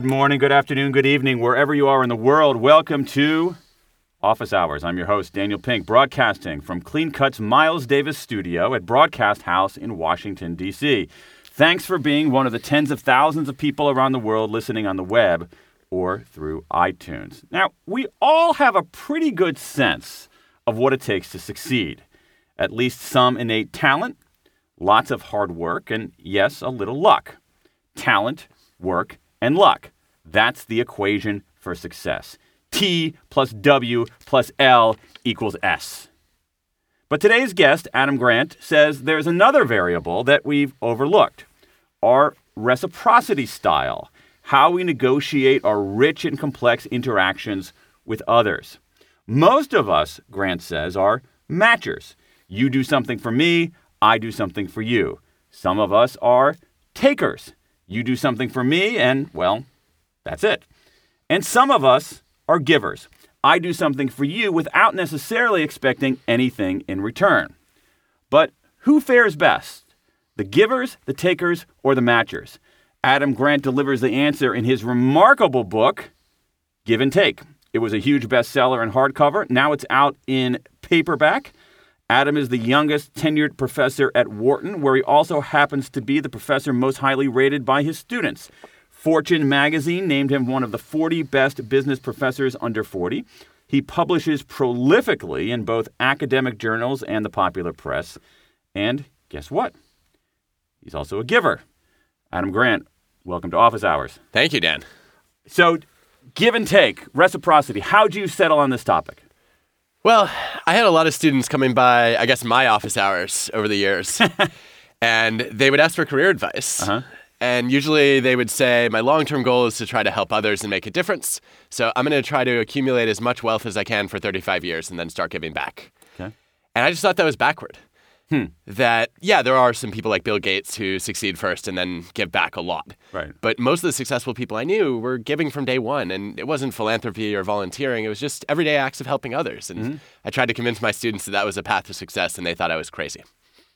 Good morning, good afternoon, good evening, wherever you are in the world. Welcome to Office Hours. I'm your host, Daniel Pink, broadcasting from Clean Cut's Miles Davis studio at Broadcast House in Washington, D.C. Thanks for being one of the tens of thousands of people around the world listening on the web or through iTunes. Now, we all have a pretty good sense of what it takes to succeed. At least some innate talent, lots of hard work, and yes, a little luck. Talent, work, and luck. That's the equation for success. T plus W plus L equals S. But today's guest, Adam Grant, says there's another variable that we've overlooked our reciprocity style, how we negotiate our rich and complex interactions with others. Most of us, Grant says, are matchers. You do something for me, I do something for you. Some of us are takers. You do something for me, and, well, that's it. And some of us are givers. I do something for you without necessarily expecting anything in return. But who fares best? The givers, the takers, or the matchers? Adam Grant delivers the answer in his remarkable book, Give and Take. It was a huge bestseller in hardcover. Now it's out in paperback. Adam is the youngest tenured professor at Wharton, where he also happens to be the professor most highly rated by his students. Fortune magazine named him one of the 40 best business professors under 40. He publishes prolifically in both academic journals and the popular press. And guess what? He's also a giver. Adam Grant, welcome to Office Hours. Thank you, Dan. So, give and take, reciprocity. How do you settle on this topic? Well, I had a lot of students coming by, I guess, my office hours over the years, and they would ask for career advice. Uh-huh. And usually they would say, My long term goal is to try to help others and make a difference. So I'm going to try to accumulate as much wealth as I can for 35 years and then start giving back. Okay. And I just thought that was backward. Hmm. That, yeah, there are some people like Bill Gates who succeed first and then give back a lot. Right. But most of the successful people I knew were giving from day one. And it wasn't philanthropy or volunteering, it was just everyday acts of helping others. And mm-hmm. I tried to convince my students that that was a path to success, and they thought I was crazy.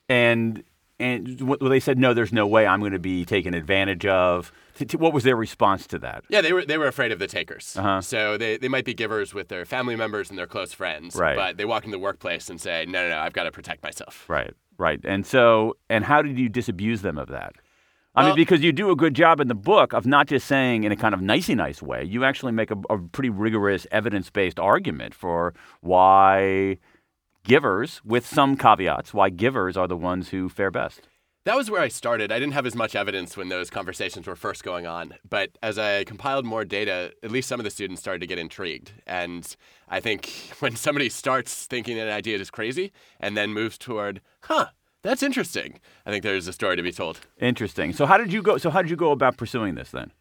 And and well, they said no, there's no way I'm going to be taken advantage of. What was their response to that? Yeah, they were they were afraid of the takers. Uh-huh. So they, they might be givers with their family members and their close friends. Right. But they walk into the workplace and say, no, no, no, I've got to protect myself. Right, right. And so, and how did you disabuse them of that? I mean, because you do a good job in the book of not just saying in a kind of nicey nice way. You actually make a, a pretty rigorous evidence based argument for why givers, with some caveats, why givers are the ones who fare best. That was where I started. I didn't have as much evidence when those conversations were first going on. But as I compiled more data, at least some of the students started to get intrigued. And I think when somebody starts thinking that an idea is crazy and then moves toward, huh, that's interesting, I think there's a story to be told. Interesting. So, how did you go? So, how did you go about pursuing this then?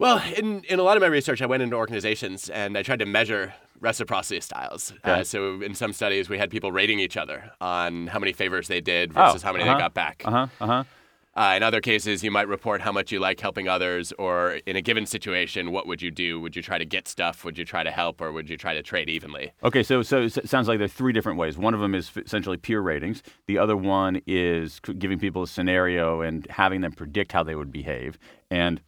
Well, in, in a lot of my research, I went into organizations and I tried to measure reciprocity styles. Okay. Uh, so in some studies, we had people rating each other on how many favors they did versus how many uh-huh. they got back. Uh huh. Uh in other cases, you might report how much you like helping others, or in a given situation, what would you do? Would you try to get stuff? Would you try to help, or would you try to trade evenly? Okay, so so it sounds like there are three different ways. One of them is f- essentially peer ratings. The other one is c- giving people a scenario and having them predict how they would behave. And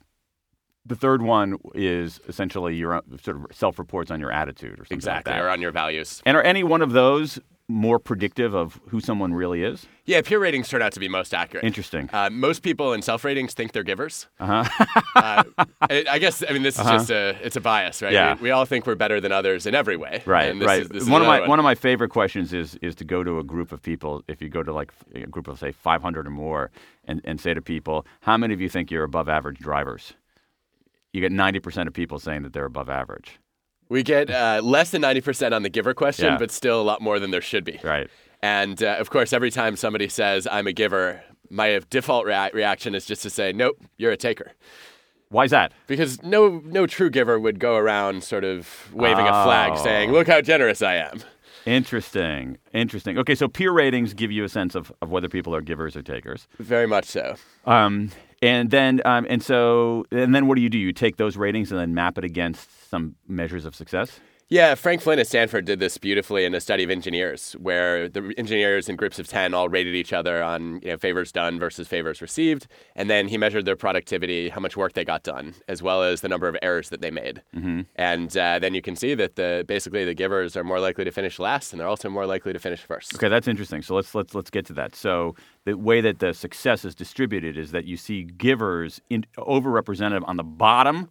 the third one is essentially your sort of self-reports on your attitude or something Exactly, like that. or on your values. And are any one of those more predictive of who someone really is? Yeah, peer ratings turn out to be most accurate. Interesting. Uh, most people in self ratings think they're givers. Uh-huh. uh, I, I guess I mean this is just a it's a bias, right? Yeah. We, we all think we're better than others in every way. Right, and this right. Is, one of my another one of my favorite questions is is to go to a group of people. If you go to like a group of say 500 or more, and and say to people, how many of you think you're above average drivers? You get 90 percent of people saying that they're above average. We get uh, less than ninety percent on the giver question, Yeah. but still a lot more than there should be. Right. And uh, of course, every time somebody says I'm a giver, my default rea- reaction is just to say, "Nope, you're a taker." Why is that? Because no no true giver would go around sort of waving a flag Oh. saying, "Look how generous I am." Interesting. Interesting. Okay, so peer ratings give you a sense of, of whether people are givers or takers. Very much so. Um, and then um, and so and then what do you do? You take those ratings and then map it against some measures of success. Yeah, Frank Flynn at Stanford did this beautifully in a study of engineers, where the engineers in groups of 10 all rated each other on you know, favors done versus favors received. And then he measured their productivity, how much work they got done, as well as the number of errors that they made. Mm-hmm. And uh, then you can see that the basically the givers are more likely to finish last, and they're also more likely to finish first. Okay, that's interesting. So let's let's let's get to that. So the way that the success is distributed is that you see givers in, overrepresented on the bottom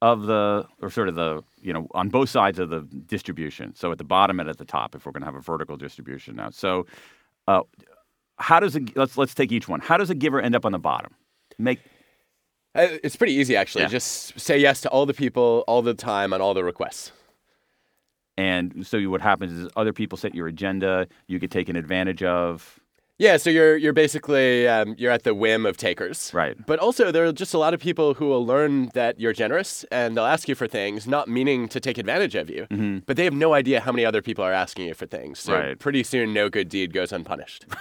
of the or sort of the you know on both sides of the distribution. So at the bottom and at the top if we're going to have a vertical distribution now. So uh, how does it let's let's take each one. How does a giver end up on the bottom? Make uh, it's pretty easy actually. Yeah. just say yes to all the people all the time on all the requests. And so what happens is other people set your agenda you get taken advantage of yeah so you're you're basically um, you're at the whim of takers Right. but also there are just a lot of people who will learn that you're generous and they'll ask you for things not meaning to take advantage of you but they have no idea how many other people are asking you for things so Right. pretty soon no good deed goes unpunished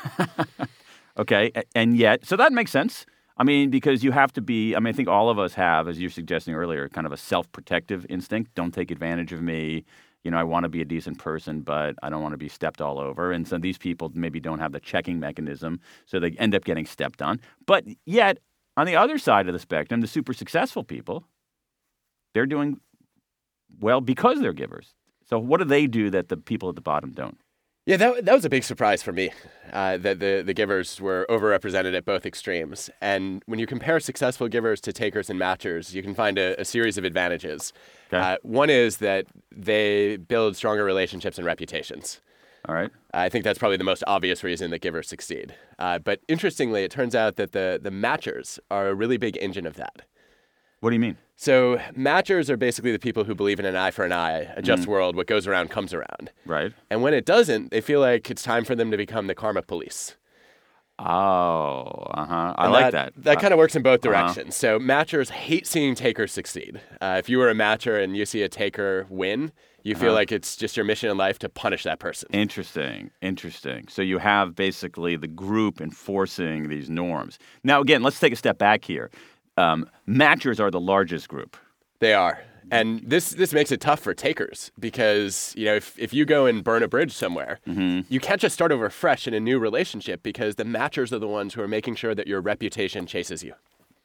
Okay, and yet, so that makes sense. I mean, because you have to be. I mean, I think all of us have, as you're suggesting earlier, kind of a self-protective instinct. Don't take advantage of me. You know, I want to be a decent person, but I don't want to be stepped all over. And so these people maybe don't have the checking mechanism, so they end up getting stepped on. But yet, on the other side of the spectrum, the super successful people, they're doing well because they're givers. So what do they do that the people at the bottom don't? Yeah, that, that was a big surprise for me uh, that the, the givers were overrepresented at both extremes. And when you compare successful givers to takers and matchers, you can find a, a series of advantages. Okay. Uh, one is that they build stronger relationships and reputations. All right. I think that's probably the most obvious reason that givers succeed. Uh, but interestingly, it turns out that the, the matchers are a really big engine of that. What do you mean? So, matchers are basically the people who believe in an eye for an eye, a just world, what goes around comes around. Right. And when it doesn't, they feel like it's time for them to become the karma police. Oh, uh huh. I And like that. That Uh, kind of works in both uh-huh. directions. So matchers hate seeing takers succeed. Uh, if you were a matcher and you see a taker win, you feel Uh-huh. like it's just your mission in life to punish that person. Interesting, interesting. So you have basically the group enforcing these norms. Now, again, let's take a step back here. Um, matchers are the largest group. They are. And this, this makes it tough for takers because, you know, if, if you go and burn a bridge somewhere, Mm-hmm. you can't just start over fresh in a new relationship because the matchers are the ones who are making sure that your reputation chases you.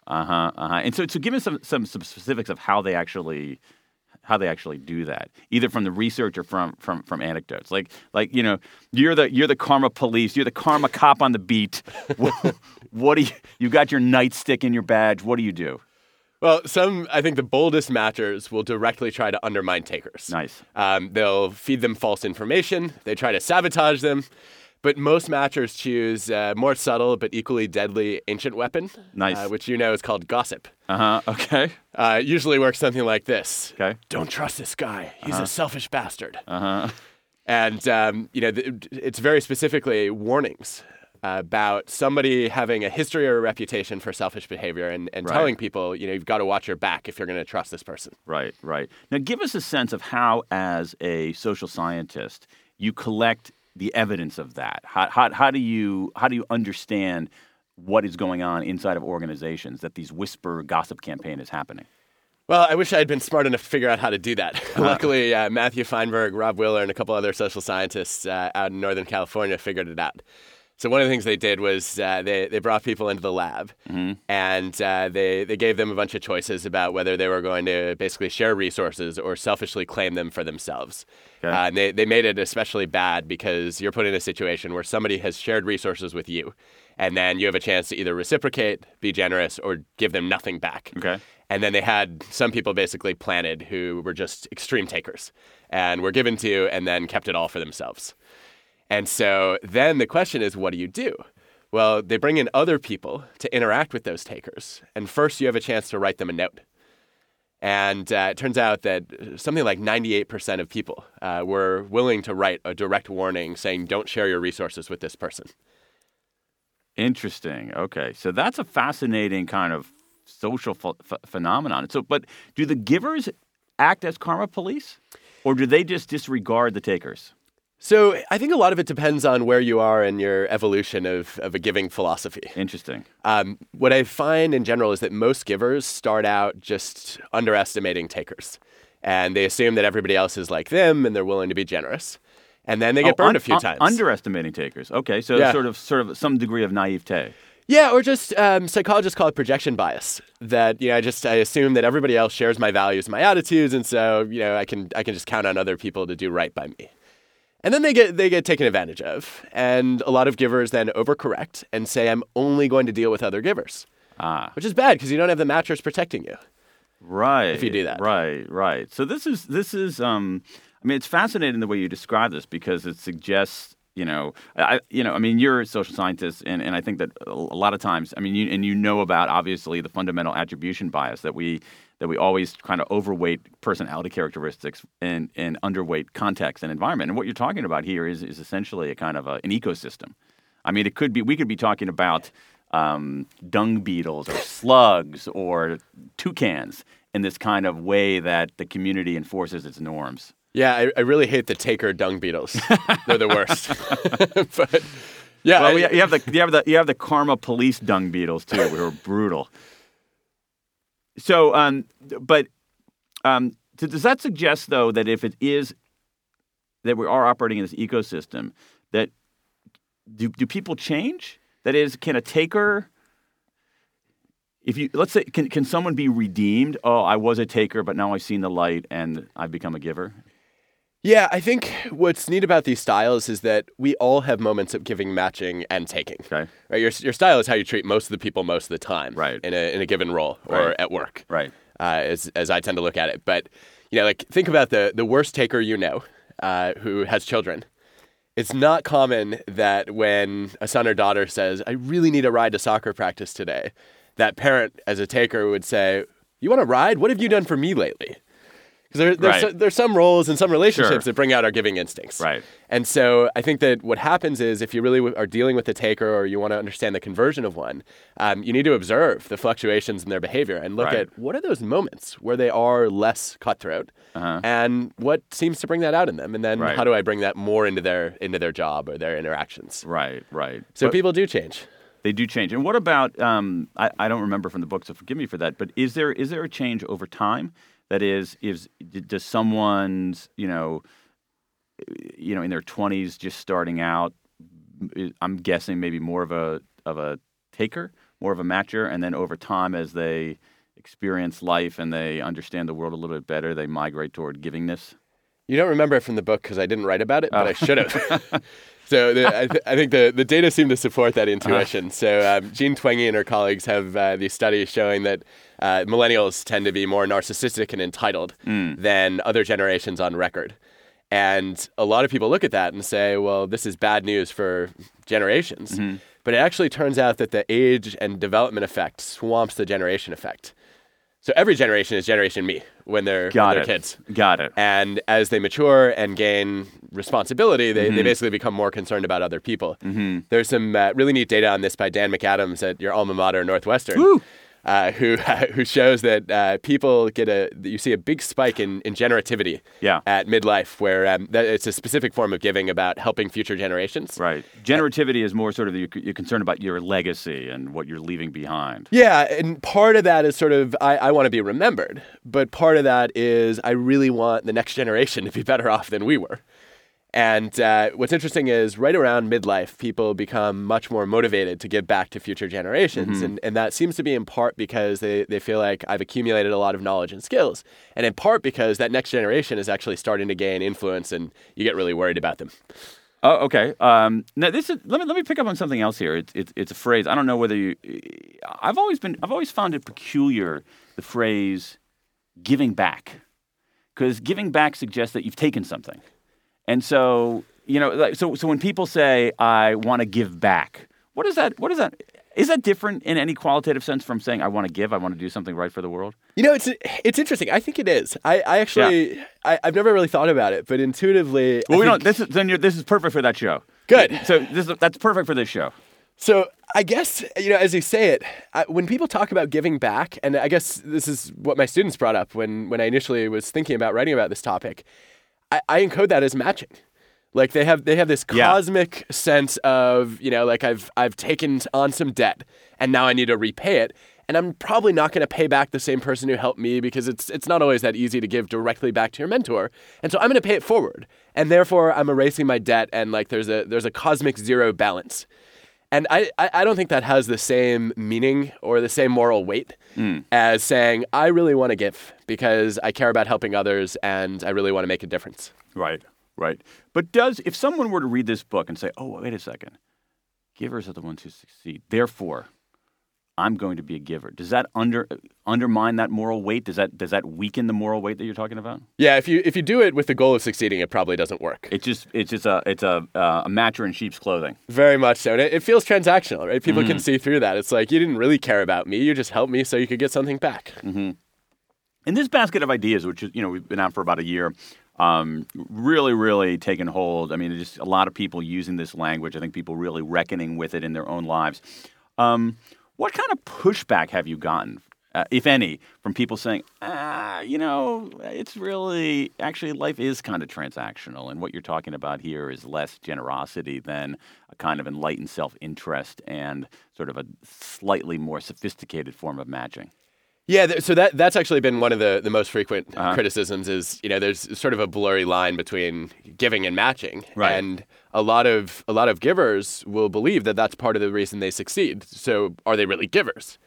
Uh huh. Uh huh. And so, so give us some, some some specifics of how they actually how they actually do that, either from the research or from from from anecdotes. Like like you know, you're the you're the karma police, you're the karma cop on the beat. what, what do you you got your nightstick in your badge? What do you do? Well, some, I think the boldest matchers will directly try to undermine takers. Nice. Um, they'll feed them false information. They try to sabotage them. But most matchers choose a more subtle but equally deadly ancient weapon, Nice. uh, which you know is called gossip. Uh huh. Okay. Uh, it usually works something like this Okay. Don't trust this guy. He's a selfish bastard. Uh huh. And, um, you know, th- it's very specifically warnings about somebody having a history or a reputation for selfish behavior and, and Right. telling people, you know, you've got to watch your back if you're going to trust this person. Right, right. Now, give us a sense of how, as a social scientist, you collect the evidence of that. How, how, how do you how do you understand what is going on inside of organizations that these whisper gossip campaign is happening? Well, I wish I had been smart enough to figure out how to do that. Luckily, uh, Matthew Feinberg, Rob Willer, and a couple other social scientists uh, out in Northern California figured it out. So one of the things they did was uh, they, they brought people into the lab and uh, they, they gave them a bunch of choices about whether they were going to basically share resources or selfishly claim them for themselves. Okay. Uh, and they, they made it especially bad because you're put in a situation where somebody has shared resources with you and then you have a chance to either reciprocate, be generous, or give them nothing back. Okay. And then they had some people basically planted who were just extreme takers and were given to and then kept it all for themselves. And so then the question is, what do you do? Well, they bring in other people to interact with those takers. And first, you have a chance to write them a note. And uh, it turns out that something like 98% of people uh, were willing to write a direct warning saying, don't share your resources with this person. Interesting. Okay, so that's a fascinating kind of social ph- ph- phenomenon. So, but do the givers act as karma police, or do they just disregard the takers? So I think a lot of it depends on where you are in your evolution of, of a giving philosophy. Interesting. Um, what I find in general is that most givers start out just underestimating takers. and they assume that everybody else is like them and they're willing to be generous. And then they get Oh, burned un- a few un- times. Underestimating takers. Okay, so Yeah. sort of sort of some degree of naivete. Yeah, or just um, psychologists call it projection bias. That you know, I just I assume that everybody else shares my values, my attitudes, and so you know, I can I can just count on other people to do right by me. And then they get they get taken advantage of, and a lot of givers then overcorrect and say I'm only going to deal with other givers, Ah, which is bad because you don't have the matchers protecting you. right. If you do that. right, right. So this is this is. Um, I mean, it's fascinating the way you describe this because it suggests. You know, I, you know, I mean, you're a social scientist, and, and I think that a a lot of times, I mean, you, and you know about obviously the fundamental attribution bias that we that we always kind of overweight personality characteristics and, and underweight context and environment. And what you're talking about here is is essentially a kind of a, an ecosystem. I mean, it could be we could be talking about um, dung beetles or slugs or toucans in this kind of way that the community enforces its norms. Yeah, I, I really hate the taker dung beetles. They're the worst. but yeah, Well, I- you have the you have the you have the karma police dung beetles too, who are brutal. So, um, but um, does that suggest though that if it is that we are operating in this ecosystem, that do do people change? That is, can a taker if you let's say can can someone be redeemed? Oh, I was a taker, but now I've seen the light and I've become a giver. Yeah, I think what's neat about these styles is that we all have moments of giving, matching, and taking. Okay. Right. Your, your style is how you treat most of the people most of the time. Right. In a in a given role or Right. at work. Right. Uh, as as I tend to look at it, but you know, like think about the the worst taker you know, uh, who has children. It's not common that when a son or daughter says, "I really need a ride to soccer practice today," that parent, as a taker, would say, "You want a ride? What have you done for me lately?" Because there, there's, Right. so- there's some roles and some relationships Sure. that bring out our giving instincts. Right. And so I think that what happens is if you really w- are dealing with a taker or you want to understand the conversion of one, um, you need to observe the fluctuations in their behavior and look Right. at what are those moments where they are less cutthroat and what seems to bring that out in them. And then Uh-huh. Right. how do I bring that more into their into their job or their interactions? Right. Right. So But- people do change. They do change. And what about? Um, I, I don't remember from the book, so forgive me for that. But is there is there a change over time? That is, is does someone's you know, you know, in their twenties, just starting out, I'm guessing maybe more of a of a taker, more of a matcher, and then over time, as they experience life and they understand the world a little bit better, they migrate toward givingness. You don't remember it from the book because I didn't write about it, but Oh. I should have. so the, I, th- I think the, the data seem to support that intuition. So um, Jean Twenge and her colleagues have uh, these studies showing that uh, millennials tend to be more narcissistic and entitled Hmm. than other generations on record. And a lot of people look at that and say, well, this is bad news for generations. Mm-hmm. But it actually turns out that the age and development effect swamps the generation effect. So every generation is Generation Me when they're, when they're it. kids. Got it. And as they mature and gain responsibility, they, Mm-hmm. they basically become more concerned about other people. There's some uh, really neat data on this by Dan McAdams at your alma mater, Northwestern, uh, who who shows that uh, people get a you see a big spike in, in generativity Yeah. at midlife, where um, that it's a specific form of giving about helping future generations. Right. Generativity is more sort of you're, you're concerned about your legacy and what you're leaving behind. Yeah, and part of that is sort of I, I want to be remembered, but part of that is I really want the next generation to be better off than we were. And uh, what's interesting is right around midlife, people become much more motivated to give back to future generations. And, and that seems to be in part because they, they feel like I've accumulated a lot of knowledge and skills. And in part because that next generation is actually starting to gain influence and you get really worried about them. Oh, okay. Um, now this is let me let me pick up on something else here. It's it's, it's a phrase. I don't know whether you. I've always been. I've always found it peculiar the phrase "giving back," because giving back suggests that you've taken something, and so you know. Like, so so when people say I want to give back, what is that? What is that? Is that different in any qualitative sense from saying I want to give? I want to do something right for the world. You know, it's it's interesting. I think it is. I, I actually I, I've never really thought about it, but intuitively, I Well, we think- don't. This is then. You're, this is perfect for that show. Good. So this is, that's perfect for this show. So I guess you know, as you say it, I, when people talk about giving back, and I guess this is what my students brought up when when I initially was thinking about writing about this topic. I, I encode that as matching. Like they have they have this Yeah. cosmic sense of you know like I've I've taken on some debt and now I need to repay it, and I'm probably not going to pay back the same person who helped me because it's it's not always that easy to give directly back to your mentor. And so I'm going to pay it forward. And therefore I'm erasing my debt and like there's a there's a cosmic zero balance. And I, I don't think that has the same meaning or the same moral weight mm. as saying, I really want to give because I care about helping others and I really want to make a difference. Right, right. But does, if someone were to read this book and say, oh, wait a second, givers are the ones who succeed, therefore, I'm going to be a giver. Does that under undermine that moral weight? Does that does that weaken the moral weight that you're talking about? Yeah, if you if you do it with the goal of succeeding, it probably doesn't work. It's just it's just a it's a uh, a matcher in sheep's clothing. Very much so. And it, it feels transactional, right? People mm-hmm. can see through that. It's like you didn't really care about me. You just helped me so you could get something back. Mm-hmm. In this basket of ideas, which is you know we've been out for about a year, um, really, really taken hold. I mean, just a lot of people using this language. I think people really reckoning with it in their own lives. Um, what kind of pushback have you gotten, uh, if any, from people saying, ah, you know, it's really actually life is kind of transactional, and what you're talking about here is less generosity than a kind of enlightened self interest and sort of a slightly more sophisticated form of matching? Yeah, so that that's actually been one of the, the most frequent uh-huh. criticisms is you know there's sort of a blurry line between giving and matching, right. and a lot of a lot of givers will believe that that's part of the reason they succeed. So are they really givers?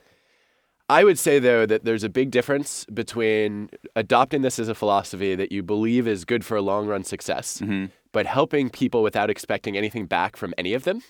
I would say though that there's a big difference between adopting this as a philosophy that you believe is good for long run success, mm-hmm. but helping people without expecting anything back from any of them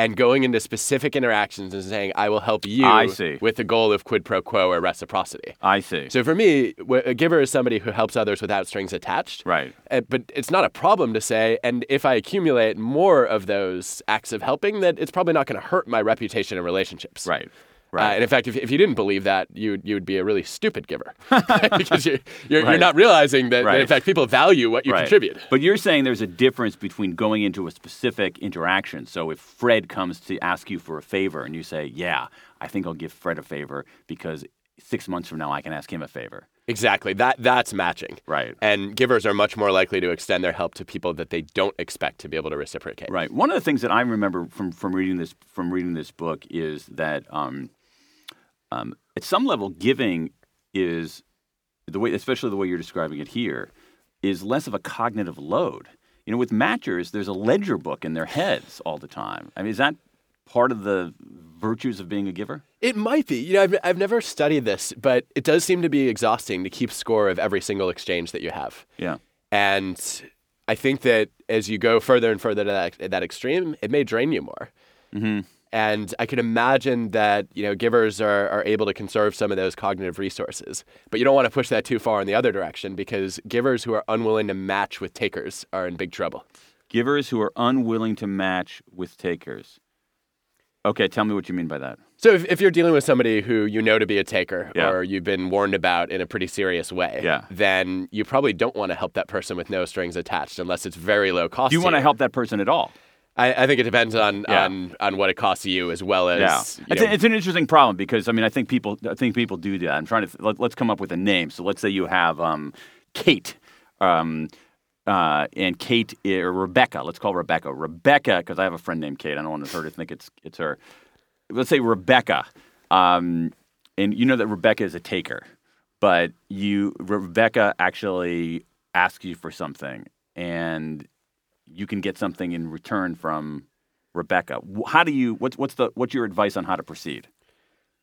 and going into specific interactions and saying, I will help you I see. with the goal of quid pro quo or reciprocity. I see. So for me, a giver is somebody who helps others without strings attached. Right. Uh, but it's not a problem to say, and if I accumulate more of those acts of helping, that it's probably not going to hurt my reputation in relationships. Right. Uh, right. Uh, and in fact, if, if you didn't believe that, you you would be a really stupid giver because you're you're, right. you're, not realizing that, right. that, in fact people value what you contribute. But you're saying there's a difference between going into a specific interaction. So if Fred comes to ask you for a favor and you say, "Yeah, I think I'll give Fred a favor because six months from now I can ask him a favor." Exactly. That that's matching. Right. And givers are much more likely to extend their help to people that they don't expect to be able to reciprocate. Right. One of the things that I remember from, from reading this from reading this book is that um, um, at some level, giving is the way, especially the way you're describing it here, is less of a cognitive load. You know, with matchers, there's a ledger book in their heads all the time. I mean, is that part of the virtues of being a giver? It might be. You know, I've, I've never studied this, but it does seem to be exhausting to keep score of every single exchange that you have. Yeah. And I think that as you go further and further to that, that extreme, it may drain you more. Mm-hmm. And I can imagine that you know givers are, are able to conserve some of those cognitive resources, but you don't want to push that too far in the other direction because givers who are unwilling to match with takers are in big trouble. Givers who are unwilling to match with takers. Okay, tell me what you mean by that. So if, if you're dealing with somebody who you know to be a taker yeah. or you've been warned about in a pretty serious way, yeah. then you probably don't want to help that person with no strings attached unless it's very low cost. Do you want to help that person at all? I, I think it depends on, yeah. on on what it costs you as well as. Yeah, it's, a, it's, an interesting problem because I mean I think people I think people do that. I'm trying to let, us come up with a name. So let's say you have um, Kate. Um, uh, and Kate or Rebecca. Let's call Rebecca. Rebecca, because I have a friend named Kate. I don't want her to think it's it's her. Let's say Rebecca, um, and you know that Rebecca is a taker, but you Rebecca actually asks you for something, and you can get something in return from Rebecca. How do you? What's what's the what's your advice on how to proceed?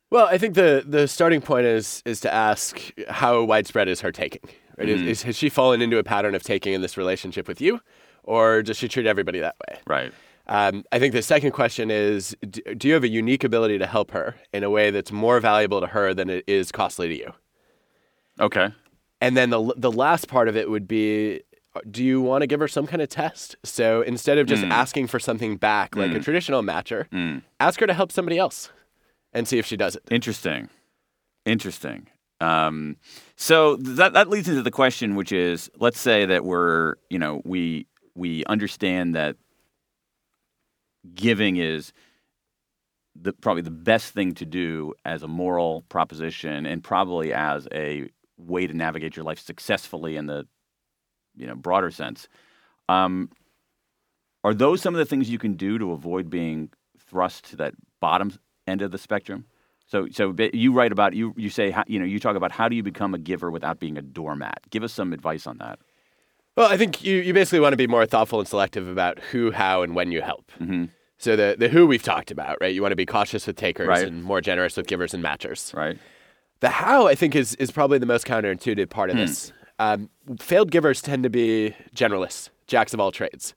Well, I think the the starting point is is to ask how widespread is her taking. Right? Mm-hmm. Is, is, has she fallen into a pattern of taking in this relationship with you, or does she treat everybody that way? Right. Um, I think the second question is do you have a unique ability to help her in a way that's more valuable to her than it is costly to you? Okay. And then the, the last part of it would be do you want to give her some kind of test? So instead of just mm. asking for something back like mm. a traditional matcher, mm. ask her to help somebody else and see if she does it. Interesting. Interesting. Um, so that that leads into the question, which is, let's say that we're, you know, we we understand that giving is the, probably the best thing to do as a moral proposition, and probably as a way to navigate your life successfully in the you know broader sense. Um, are those some of the things you can do to avoid being thrust to that bottom end of the spectrum? So, so you write about you. You say, you know, you talk about how do you become a giver without being a doormat. Give us some advice on that. Well, I think you, you basically want to be more thoughtful and selective about who, how, and when you help. Mm-hmm. So the, the who we've talked about, right? You want to be cautious with takers Right. and more generous with givers and matchers. Right. The how, I think, is, is probably the most counterintuitive part of Hmm. this. Um, failed givers tend to be generalists, jacks of all trades.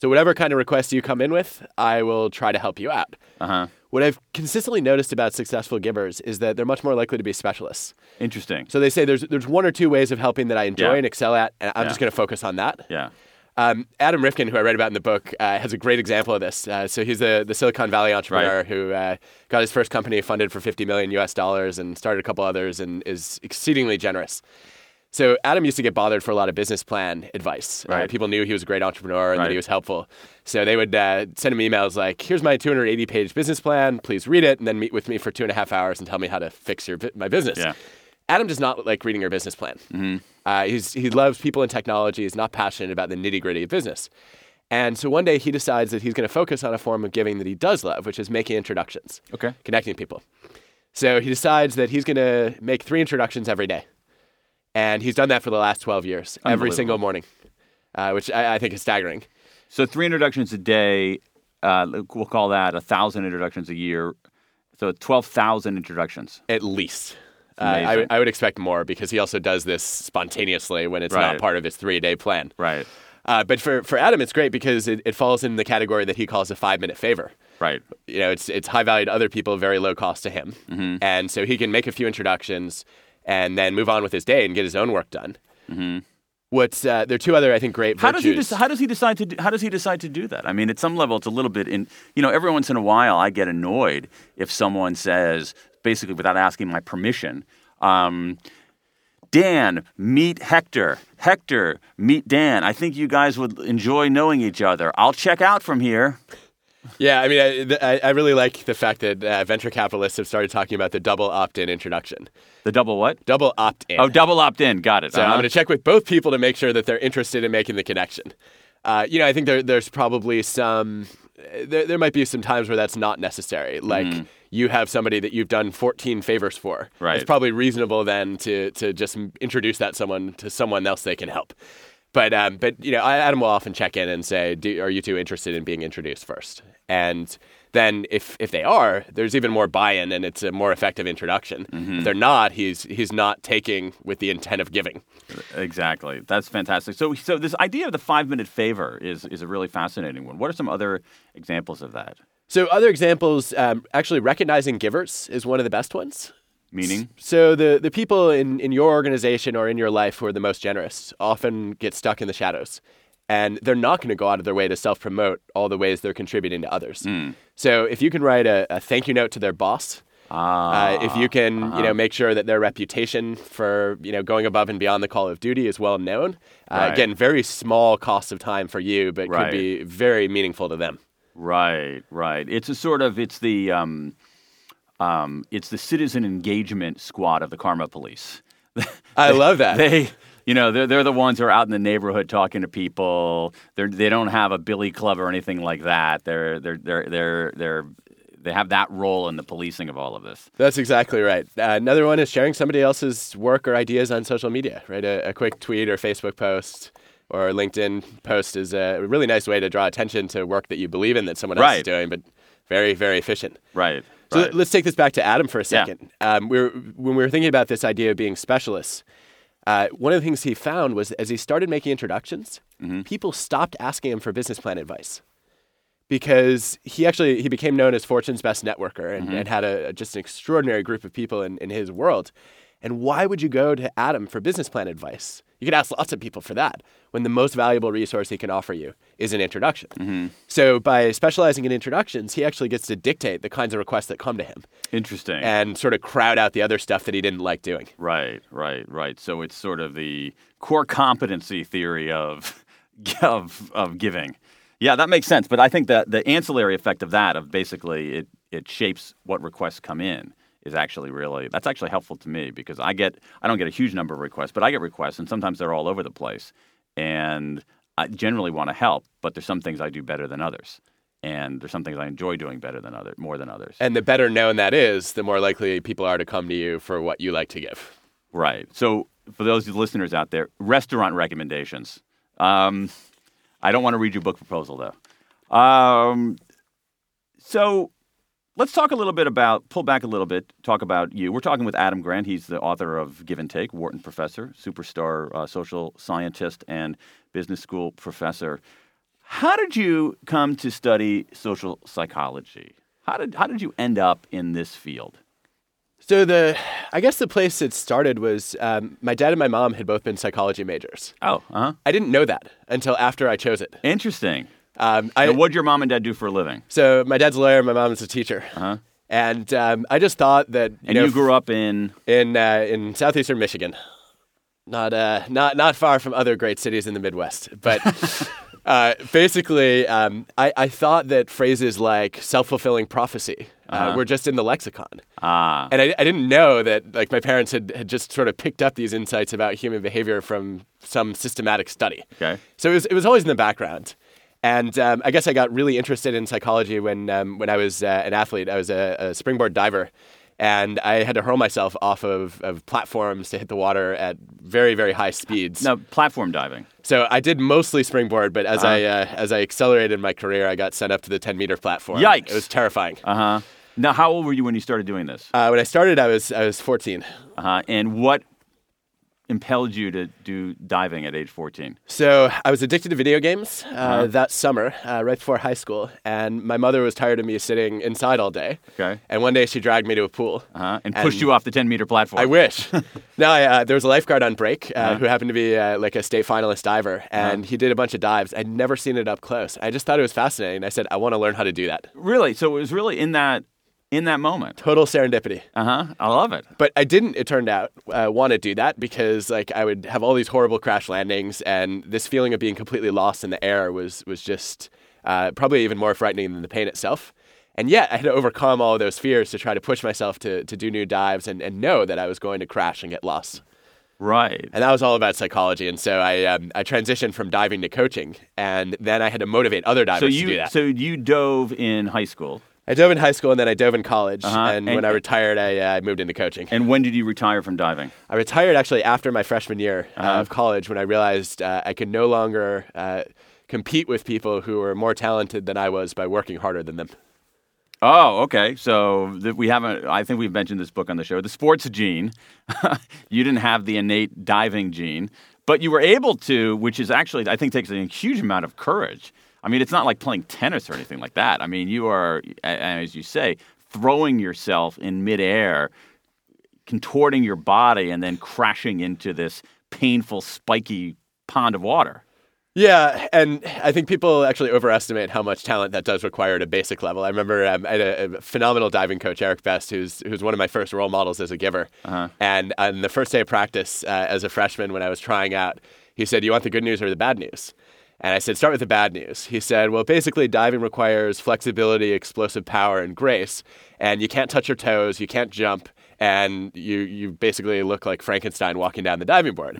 So whatever kind of request you come in with, I will try to help you out. Uh huh. What I've consistently noticed about successful givers is that they're much more likely to be specialists. Interesting. So they say there's there's one or two ways of helping that I enjoy Yeah. and excel at, and I'm Yeah. just going to focus on that. Yeah. Um, Adam Rifkin, who I read about in the book, uh, has a great example of this. Uh, so he's the, the Silicon Valley entrepreneur Right. who uh, got his first company funded for 50 million US dollars and started a couple others and is exceedingly generous. So Adam used to get bothered for a lot of business plan advice. Uh, people knew he was a great entrepreneur and Right. that he was helpful. So they would uh, send him emails like, "Here's my 280 page business plan. Please read it, and then meet with me for two and a half hours and tell me how to fix your my business." Yeah. Adam does not like reading your business plan. Mm-hmm. Uh, he's, he loves people and technology. He's not passionate about the nitty gritty of business. And so one day he decides that he's going to focus on a form of giving that he does love, which is making introductions, Okay. connecting people. So he decides that he's going to make three introductions every day. And he's done that for the last 12 years, every single morning, uh, which I, I think is staggering. So three introductions a day. Uh, we'll call that a thousand introductions a year. So twelve thousand introductions. At least. Uh, I, would- I would expect more because he also does this spontaneously when it's Right. not part of his three day plan. Right. Uh, but for, for Adam, it's great because it, it falls in the category that he calls a five minute favor. Right. You know, it's it's high value to other people, very low cost to him, Mm-hmm. and so he can make a few introductions and then move on with his day and get his own work done. What's uh, there are two other I think great Mm-hmm. How does he virtues. how does he decide to do, how does he decide to do that? I mean, at some level, it's a little bit in you know every once in a while I get annoyed if someone says basically without asking my permission. Um, Dan, meet Hector. Hector, meet Dan. I think you guys would enjoy knowing each other. I'll check out from here. Yeah, I mean, I, I, really like the fact that uh, venture capitalists have started talking about the double opt-in introduction. The double what? Double opt-in. Oh, double opt in. Got it. So I'm Uh-huh. going to check with both people to make sure that they're interested in making the connection. Uh, you know, I think there, there's probably some, there, there might be some times where that's not necessary. Like you have somebody that you've done 14 favors for. Right. It's probably reasonable then to, to just introduce that someone to someone else they can help. But, um, but you know, Adam will often check in and say, Do, "Are you two interested in being introduced first? And then, if if they are, there's even more buy-in, and it's a more effective introduction. If they're not, he's he's not taking with the intent of giving. Exactly. That's fantastic. So, so this idea of the five minute favor is is a really fascinating one. What are some other examples of that? So other examples, um, actually recognizing givers is one of the best ones. Meaning, So the, the people in, in your organization or in your life who are the most generous often get stuck in the shadows. And they're not going to go out of their way to self promote all the ways they're contributing to others. So if you can write a, a thank you note to their boss, ah, uh, if you can, you know, make sure that their reputation for you know going above and beyond the call of duty is well known. Uh, Right. Again, very small cost of time for you, but Right. could be very meaningful to them. right, right. It's a sort of it's the um, um, it's the citizen engagement squad of the Karma Police. I love that. They, you know, they're they're the ones who are out in the neighborhood talking to people. They're they don't have a billy club or anything like that. They're they're they're they're they're they have that role in the policing of all of this. That's exactly right. Uh, another one is sharing somebody else's work or ideas on social media, right? A, a quick tweet or Facebook post or LinkedIn post is a really nice way to draw attention to work that you believe in that someone else is doing, but very, very efficient. Right. So right. let's take this back to Adam for a Yeah. second. Um, we were, when we were thinking about this idea of being specialists, uh, one of the things he found was as he started making introductions, Mm-hmm. people stopped asking him for business plan advice because he actually he became known as Fortune's best networker and, Mm-hmm. and had a just an extraordinary group of people in, in his world. And why would you go to Adam for business plan advice? You could ask lots of people for that when the most valuable resource he can offer you is an introduction. Mm-hmm. So by specializing in introductions, he actually gets to dictate the kinds of requests that come to him Interesting. and sort of crowd out the other stuff that he didn't like doing. Right, right, right. So it's sort of the core competency theory of of of giving. Yeah, that makes sense. But I think that the ancillary effect of that, of basically it it shapes what requests come in, is actually really that's actually helpful to me because I get I don't get a huge number of requests, but I get requests, and sometimes they're all over the place, and I generally want to help, but there's some things I do better than others. and there's some things I enjoy doing better than other more than others. And the better known that is, the more likely people are to come to you for what you like to give. Right. So for those listeners out there, restaurant recommendations. Um, I don't want to read your book proposal though. Um, so let's talk a little bit about pull back a little bit. Talk about you. We're talking with Adam Grant. He's the author of Give and Take, Wharton professor, superstar uh, social scientist, and business school professor. How did you come to study social psychology? How did how did you end up in this field? So the, I guess the place it started was um, my dad and my mom had both been psychology majors. Oh, uh huh. I didn't know that until after I chose it. Interesting. Um, I, Now, what'd your mom and dad do for a living? so my dad's a lawyer, my mom's a teacher, Uh-huh. and um, I just thought that you And know, you grew up in in uh, in southeastern Michigan, not uh, not not far from other great cities in the Midwest. But uh, basically, um, I, I thought that phrases like self fulfilling prophecy uh, were just in the lexicon. ah And I, I didn't know that like my parents had, had just sort of picked up these insights about human behavior from some systematic study. okay. So it was, it was always in the background. And um, I guess I got really interested in psychology when, um, when I was uh, an athlete. I was a, a springboard diver. And I had to hurl myself off of, of platforms to hit the water at very, very high speeds. Now, platform diving. So I did mostly springboard, but as, Uh-huh. I, uh, as I accelerated my career, I got sent up to the 10 meter platform. Yikes. It was terrifying. Uh huh. Now, how old were you when you started doing this? Uh, when I started, I was, I was 14. Uh huh. And what impelled you to do diving at age 14? So I was addicted to video games uh, Uh-huh. that summer, uh, right before high school, and my mother was tired of me sitting inside all day. Okay. And one day she dragged me to a pool. Uh huh. And And- pushed you off the 10 meter platform. I wish. no, I, uh, there was a lifeguard on break uh, Uh-huh. who happened to be uh, like a state finalist diver, and he did a bunch of dives. I'd never seen it up close. I just thought it was fascinating. I said, I want to learn how to do that. Really? So it was really in that in that moment. Total serendipity. Uh huh. I love it. But I didn't, it turned out, uh, want to do that because like I would have all these horrible crash landings, and this feeling of being completely lost in the air was was just uh, probably even more frightening than the pain itself. And yet I had to overcome all of those fears to try to push myself to, to do new dives and, and know that I was going to crash and get lost. Right. And that was all about psychology. And so I, um, I transitioned from diving to coaching, and then I had to motivate other divers So to do that. so you dove in high school. I dove in high school, and then I dove in college. Uh-huh. And, And- when I retired, I, uh, I moved into coaching. And when did you retire from diving? I retired actually after my freshman year uh, Uh-huh. of college when I realized uh, I could no longer uh, compete with people who were more talented than I was by working harder than them. Oh, okay. So th- we haven't. I think we've mentioned this book on the show. The sports gene. you didn't have the innate diving gene, but you were able to, which is actually I think takes a huge amount of courage. I mean, it's not like playing tennis or anything like that. I mean, you are, as you say, throwing yourself in midair, contorting your body, and then crashing into this painful, spiky pond of water. Yeah, and I think people actually overestimate how much talent that does require at a basic level. I remember um, I had a, a phenomenal diving coach, Eric Best, who's who's one of my first role models as a giver. Uh-huh. And on the first day of practice uh, as a freshman, when I was trying out, he said, "You want the good news or the bad news?" And I said, "Start with the bad news." He said, "Well, basically, diving requires flexibility, explosive power, and grace, and you can't touch your toes, you can't jump, and you you basically look like Frankenstein walking down the diving board."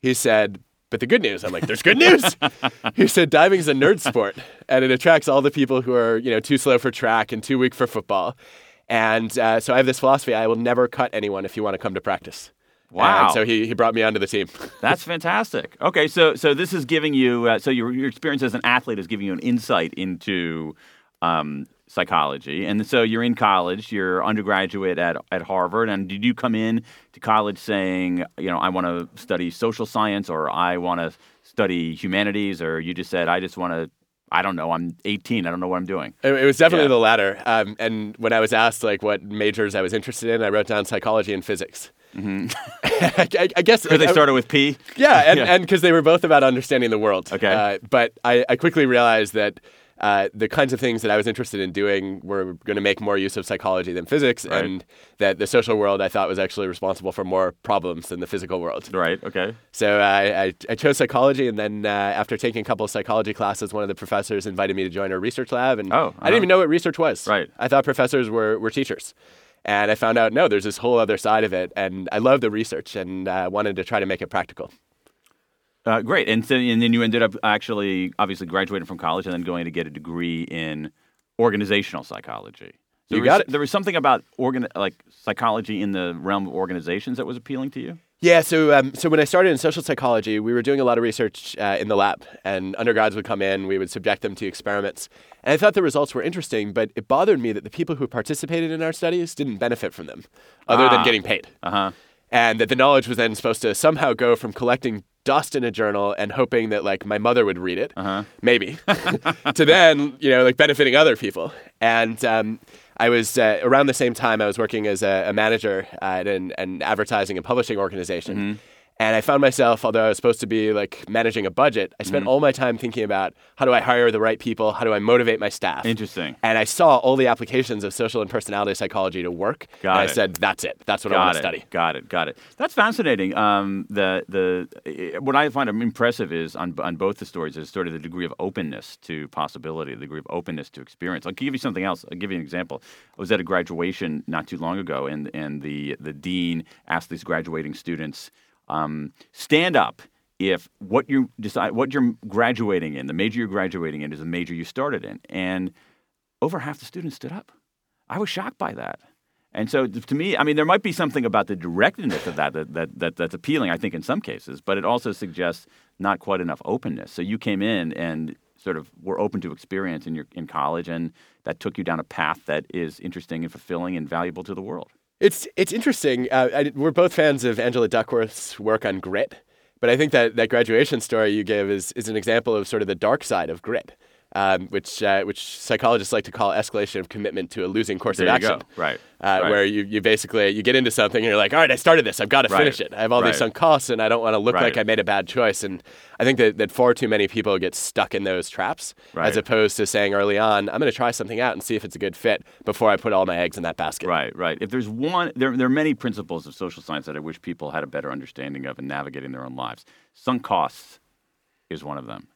He said, but the good news, I'm like, there's good news. he said, diving is a nerd sport, and it attracts all the people who are, you know, too slow for track and too weak for football. And uh, so I have this philosophy: I will never cut anyone if you want to come to practice. Wow. And so he, he brought me onto the team. That's fantastic. Okay, so so this is giving you uh, so your your experience as an athlete is giving you an insight into um, psychology, and so you're in college, you're undergraduate at at Harvard, and did you come in to college saying, you know, I want to study social science or I want to study humanities, or you just said I just want to. I don't know. I'm 18. I don't know what I'm doing. It, was definitely Yeah. the latter. Um, and when I was asked like what majors I was interested in, I wrote down psychology and physics. I, I- I guess Because Mm-hmm. they I- started with P. Yeah, and Yeah. and because they were both about understanding the world. Okay. Uh, but I, I quickly realized that uh, the kinds of things that I was interested in doing were going to make more use of psychology than physics, Right. and that the social world I thought was actually responsible for more problems than the physical world. Right. Okay. So I, I, I chose psychology, and then uh, after taking a couple of psychology classes, one of the professors invited me to join her research lab, and Oh, I uh-huh. didn't even know what research was. Right. I thought professors were, were teachers. And I found out, no, there's this whole other side of it. And I love the research and uh, wanted to try to make it practical. Uh, great, and so and then you ended up actually obviously graduating from college and then going to get a degree in organizational psychology. So You got was, it. There was something about organ like psychology in the realm of organizations that was appealing to you. Yeah, so um, so when I started in social psychology, we were doing a lot of research uh, in the lab, and undergrads would come in. We would subject them to experiments, and I thought the results were interesting. But it bothered me that the people who participated in our studies didn't benefit from them, other Ah. than getting paid, Uh huh. and that the knowledge was then supposed to somehow go from collecting dust in a journal and hoping that like my mother would read it, Uh-huh. maybe, to then you know like benefiting other people. And um, I was uh, around the same time I was working as a, a manager at an, an advertising and publishing organization. Mm-hmm. And I found myself, although I was supposed to be like managing a budget, I Mm-hmm. spent all my time thinking about how do I hire the right people? How do I motivate my staff? Interesting. And I saw all the applications of social and personality psychology to work. Got it. and it. I said, that's it. That's what I want to study. Got it. Got it. That's fascinating. Um, the the what I find impressive is on on both the stories is sort of the degree of openness to possibility, the degree of openness to experience. I'll give you something else. I'll give you an example. I was at a graduation not too long ago, and and the the dean asked these graduating students, um, stand up if what you decide what you're graduating in, the major you're graduating in, is the major you started in, and over half the students stood up. I was shocked by that. And so, to me, I mean, there might be something about the directness of that that, that, that that's appealing, I think, in some cases, but it also suggests not quite enough openness. So you came in and sort of were open to experience in your in college, and that took you down a path that is interesting and fulfilling and valuable to the world. It's it's interesting. Uh, I, we're both fans of Angela Duckworth's work on grit, but I think that that graduation story you gave is is an example of sort of the dark side of grit, um, which uh, which psychologists like to call escalation of commitment to a losing course There of action. go. Right. Uh, Right. Where you, you basically you get into something and you're like, all right, I started this, I've got to Right. finish it. I have all Right. these sunk costs, and I don't want to look like I made a bad choice. And I think that, that far too many people get stuck in those traps, as opposed to saying early on, I'm going to try something out and see if it's a good fit before I put all my eggs in that basket. Right, right. If there's one, there, there are many principles of social science that I wish people had a better understanding of in navigating their own lives. Sunk costs is one of them.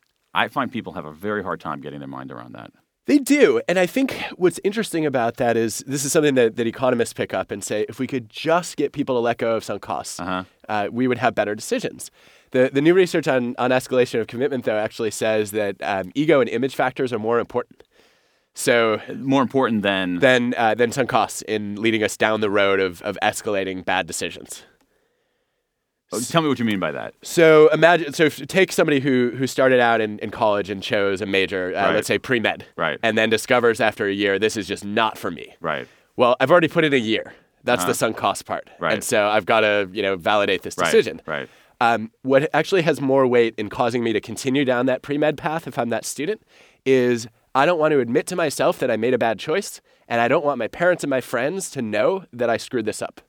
I find people have a very hard time getting their mind around that. They do. And I think what's interesting about that is this is something that, that economists pick up and say if we could just get people to let go of sunk costs, Uh-huh. uh, we would have better decisions. The, the new research on, on escalation of commitment, though, actually says that um, ego and image factors are more important. So More important than than, uh, than sunk costs in leading us down the road of, of escalating bad decisions. Oh, Tell me what you mean by that. So imagine, so take somebody who who started out in, in college and chose a major, uh, Right. let's say pre med, Right. and then discovers after a year this is just not for me. Right. Well, I've already put in a year. That's the sunk cost part, Uh-huh. Right. and so I've got to you know validate this Right. decision. Right. Um, what actually has more weight in causing me to continue down that pre med path if I'm that student is I don't want to admit to myself that I made a bad choice, and I don't want my parents and my friends to know that I screwed this up.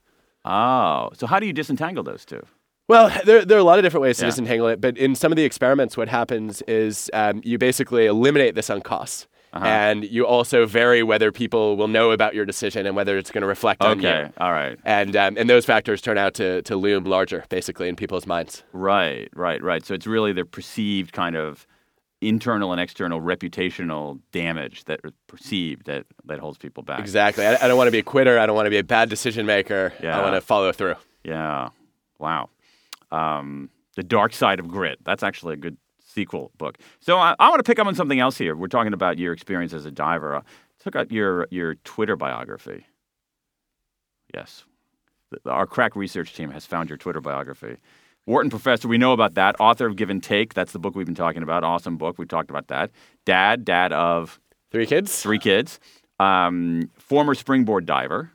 Oh, so how do you disentangle those two? Well, there, there are a lot of different ways to Yeah. disentangle it, but in some of the experiments, what happens is um, you basically eliminate the sunk costs. Uh-huh. And you also vary whether people will know about your decision and whether it's going to reflect on you. Okay. All right. And, um, and those factors turn out to, to loom larger, basically, in people's minds. Right. Right. Right. So it's really the perceived kind of internal and external reputational damage that perceived that that holds people back. Exactly. I, I don't want to be a quitter. I don't want to be a bad decision maker. Yeah. I want to follow through. Yeah. Wow. Um, the Dark Side of Grit. That's actually a good sequel book. So I, I want to pick up on something else here. We're talking about your experience as a diver. Uh, took out your your Twitter biography. Yes, our crack research team has found your Twitter biography. Wharton professor, we know about that. Author of Give and Take. That's the book we've been talking about. Awesome book. We talked about that. Dad, dad of Three kids? three kids. Um, former springboard diver.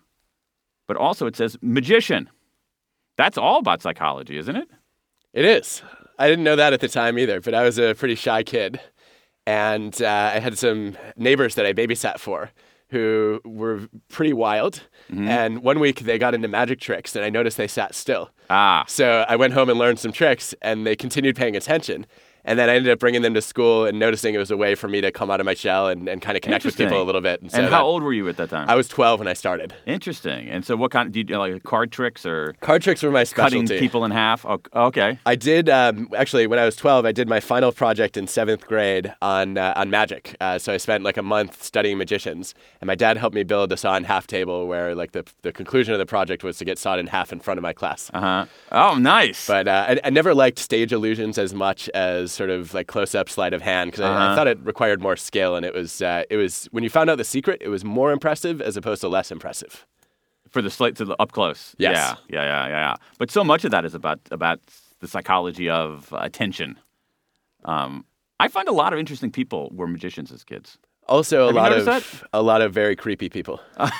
But also it says magician. That's all about psychology, isn't it? It is. I didn't know that at the time either, but I was a pretty shy kid. And uh, I had some neighbors that I babysat for who were pretty wild. Mm-hmm. And one week they got into magic tricks, and I noticed they sat still. Ah, So I went home and learned some tricks, and they continued paying attention. And then I ended up bringing them to school and noticing it was a way for me to come out of my shell and, and kind of connect with people a little bit. so and that- how old were you at that time? I was 12 when I started. Interesting. And so, what kind? Do you do like card tricks or Card tricks were my cutting specialty. people in half? Oh, okay. I did um, actually when I was 12. I did my final project in seventh grade on uh, on magic. Uh, so I spent like a month studying magicians, and my dad helped me build a saw in half table where like the the conclusion of the project was to get sawed in half in front of my class. Uh huh. Oh, nice. But uh, I, I never liked stage illusions as much as sort of like close up sleight of hand because I, I Uh-huh. thought it required more skill, and it was uh, it was when you found out the secret, it was more impressive as opposed to less impressive. for the slate to the up close. Yes. Yeah, yeah, yeah, yeah, yeah. But so much of that is about about the psychology of attention. Um, I find a lot of interesting people were magicians as kids. Also, a Have lot of a lot of very creepy people.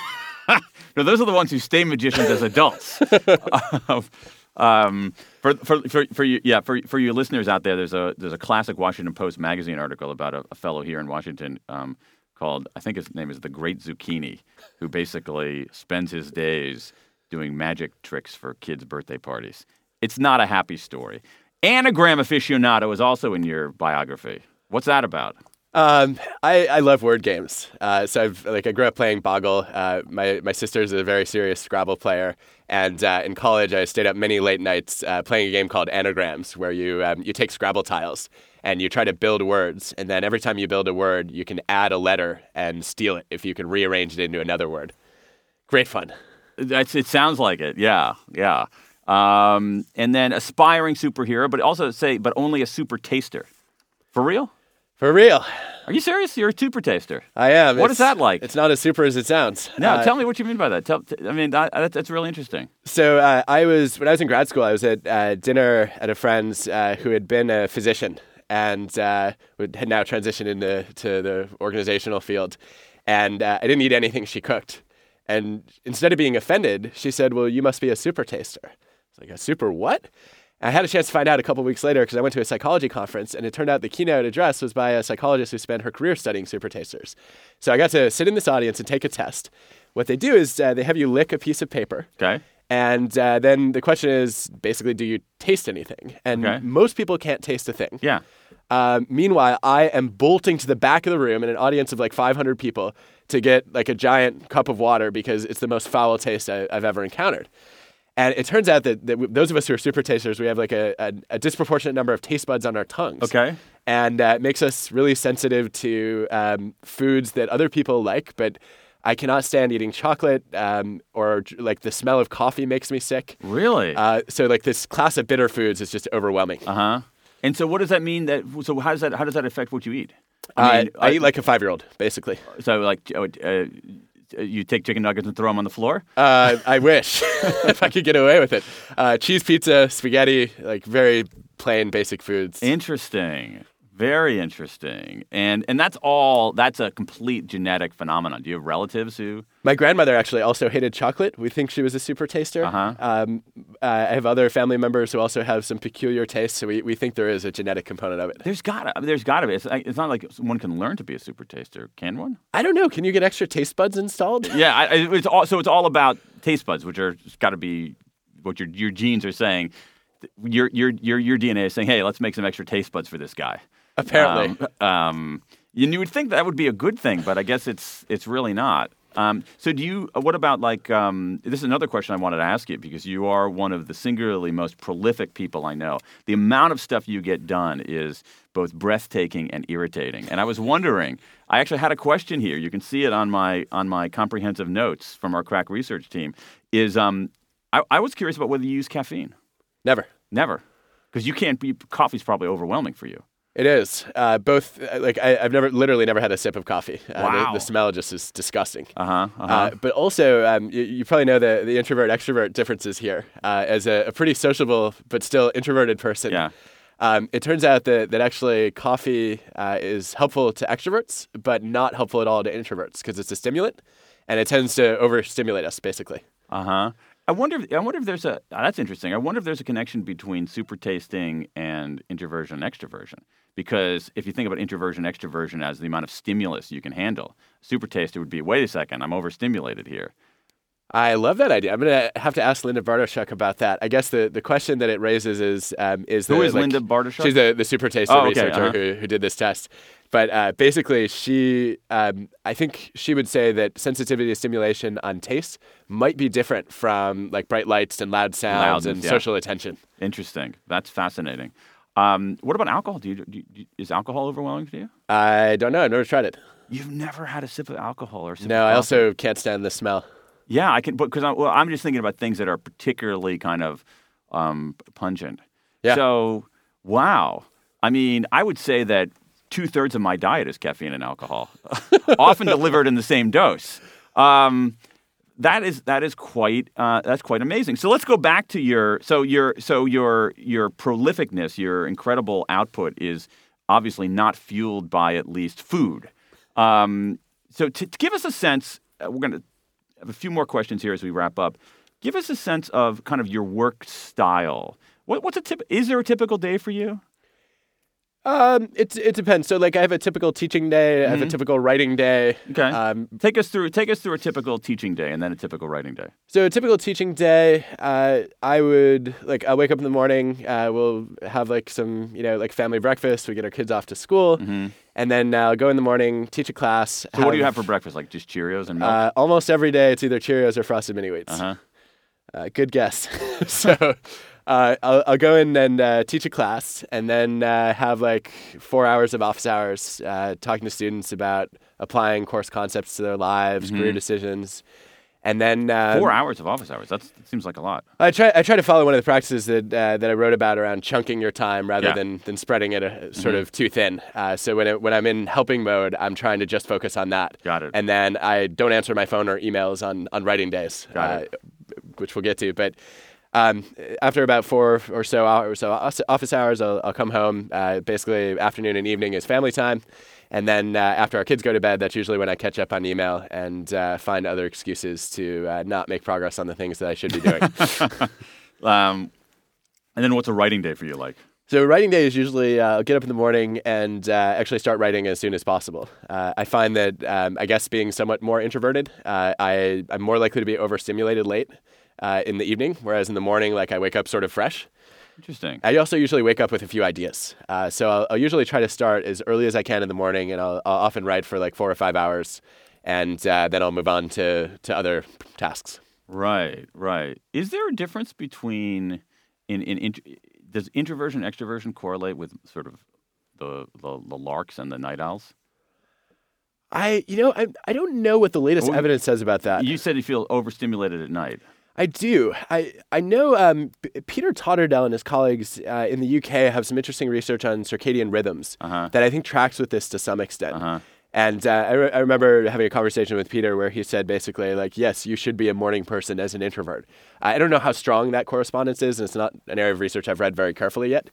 No, those are the ones who stay magicians as adults. um, for, for, for, for you, yeah, for, for your listeners out there, there's a there's a classic Washington Post magazine article about a, a fellow here in Washington um, called I think his name is the Great Zucchini, who basically spends his days doing magic tricks for kids' birthday parties. It's not a happy story. Anagram aficionado is also in your biography. What's that about? Um, I, I love word games. Uh, so I've like I grew up playing Boggle. Uh, my my sister's a very serious Scrabble player, and uh, in college I stayed up many late nights uh, playing a game called Anagrams, where you um, you take Scrabble tiles and you try to build words, and then every time you build a word, you can add a letter and steal it if you can rearrange it into another word. Great fun. It sounds like it. Yeah, yeah. Um, and then aspiring superhero, but also say, but only a super taster. For real? For real, Are you serious? You're a super taster. I am. What is It's- that like? It's not as super as it sounds. No, Uh, tell me what you mean by that. Tell, t- I mean, that, that- that's really interesting. So uh, I was when I was in grad school. I was at uh, dinner at a friend's uh, who had been a physician and uh, had now transitioned into to the organizational field. And uh, I didn't eat anything she cooked. And instead of being offended, she said, "Well, you must be a super taster." It's like a super what? I had a chance to find out a couple weeks later because I went to a psychology conference, and it turned out the keynote address was by a psychologist who spent her career studying super tasters. So I got to sit in this audience and take a test. What they do is uh, they have you lick a piece of paper, Okay. and uh, then the question is basically, do you taste anything? And Okay. most people can't taste a thing. Yeah. Um, meanwhile, I am bolting to the back of the room in an audience of like 500 people to get like a giant cup of water because it's the most foul taste I, I've ever encountered. And it turns out that, that w- those of us who are super tasters, we have like a, a, a disproportionate number of taste buds on our tongues. Okay. And uh, it makes us really sensitive to um, foods that other people like, but I cannot stand eating chocolate um, or like the smell of coffee makes me sick. Really? Uh Uh, so like this class of bitter foods is just overwhelming. Uh huh. And so, what does that mean? That so, how does that how does that affect what you eat? I, mean, I eat like a five year old, basically. so like uh, uh, you take chicken nuggets and throw them on the floor. Uh, I wish if I could get away with it. Uh, cheese pizza, spaghetti, like very plain, basic foods. Interesting. Very interesting. And and that's all. That's a complete genetic phenomenon. Do you have relatives who? My grandmother actually also hated chocolate. We think she was a super taster. Uh-huh. Um, uh, I have other family members who also have some peculiar tastes, so we, we think there is a genetic component of it. There's gotta. There's gotta be. It's, it's not like one can learn to be a super taster. Can one? I don't know. Can you get extra taste buds installed? Yeah. I, I- it's all, so it's all about taste buds, which are got to be what your your genes are saying. Your your your your DNA is saying, hey, let's make some extra taste buds for this guy. Apparently. Um, um, and you would think that would be a good thing, but I guess it's it's really not. Um, so do you? uh, What about like? Um, this is another question I wanted to ask you because you are one of the singularly most prolific people I know. The amount of stuff you get done is both breathtaking and irritating. And I was wondering. I actually had a question here. You can see it on my on my comprehensive notes from our crack research team. Is um, I, I was curious about whether you use caffeine. Never. Never, because you can't be. Coffee's probably overwhelming for you. It is. Uh, both, uh, like, I, I've never, literally never had a sip of coffee. Uh, the- Wow. the, smell just is disgusting. Uh huh. Uh-huh. Uh, but also, um, you, you probably know the, the introvert extrovert differences here. Uh, as a, a pretty sociable but still introverted person, Yeah. um, it turns out that, that actually coffee uh, is helpful to extroverts, but not helpful at all to introverts because it's a stimulant and it tends to overstimulate us, basically. Uh huh. I wonder. If, I wonder if there's a. oh, that's interesting. I wonder if there's a connection between super tasting and introversion and extroversion. Because if you think about introversion, extroversion as the amount of stimulus you can handle, super taster would be. Wait a second, I'm overstimulated here. I love that idea. I'm going to have to ask Linda Bartoshuk about that. I guess the, the question that it raises is um, is Who the, is like, Linda Bartoshuk? She's the, the super taster Oh, okay, researcher uh-huh. who, who did this test. But uh, basically, she, um, I think she would say that sensitivity to stimulation on taste might be different from like bright lights and loud sounds Loudness, and yeah. social attention. Interesting. That's fascinating. Um, what about alcohol? Do you, do you, is alcohol overwhelming to you? I don't know. I've never tried it. You've never had a sip of alcohol or No, I also can't stand the smell. Yeah, I can, because I, well, I'm just thinking about things that are particularly kind of um, pungent. Yeah. So, wow. I mean, I would say that two thirds of my diet is caffeine and alcohol, often delivered in the same dose. Um, that is that is quite uh, that's quite amazing. So let's go back to your so your so your your prolificness, your incredible output is obviously not fueled by at least food. Um, so to, to give us a sense, uh, we're going to have a few more questions here as we wrap up. Give us a sense of kind of your work style. What, what's a tip? Is there a typical day for you? Um, it it depends. So like I have a typical teaching day. I have a typical writing day. Okay. Um, take us through take us through a typical teaching day and then a typical writing day. So a typical teaching day, uh, I would like I wake up in the morning. Uh, we'll have like some you know like family breakfast. We get our kids off to school, and then uh, I'll go in the morning, teach a class. So what do you have for breakfast? Like just Cheerios and milk? Uh, almost every day, it's either Cheerios or Frosted Mini Wheats. Uh-huh. Uh, good guess. so uh, I'll, I'll go in and uh, teach a class, and then uh, have like four hours of office hours uh, talking to students about applying course concepts to their lives, career decisions, and then um, Four hours of office hours. That's, that seems like a lot. I try. I try to follow one of the practices that uh, that I wrote about around chunking your time rather Yeah. than than spreading it uh, sort of too thin. Uh, so when it, when I'm in helping mode, I'm trying to just focus on that. Got it. And then I don't answer my phone or emails on on writing days, Got uh, it. which we'll get to. But um, after about four or so hours, so office hours, I'll, I'll come home. Uh, basically, afternoon and evening is family time. And then uh, after our kids go to bed, that's usually when I catch up on email and uh, find other excuses to uh, not make progress on the things that I should be doing. Um, and then what's a writing day for you like? So writing day is usually uh, I'll get up in the morning and uh, actually start writing as soon as possible. Uh, I find that um, I guess being somewhat more introverted, uh, I I'm more likely to be overstimulated late uh, in the evening, whereas in the morning, like I wake up sort of fresh. Interesting. I also usually wake up with a few ideas, uh, so I'll, I'll usually try to start as early as I can in the morning, and I'll, I'll often write for like four or five hours, and uh, then I'll move on to to other tasks. Right, right. Is there a difference between in in, in does introversion and extroversion correlate with sort of the, the the larks and the night owls? I you know I I don't know what the latest Well, evidence says about that. You said you feel overstimulated at night. I do. I I know um, Peter Totterdell and his colleagues uh, in the UK have some interesting research on circadian rhythms Uh-huh. that I think tracks with this to some extent. Uh-huh. And uh, I, re- I remember having a conversation with Peter where he said basically like, yes, you should be a morning person as an introvert. I don't know how strong that correspondence is, and it's not an area of research I've read very carefully yet.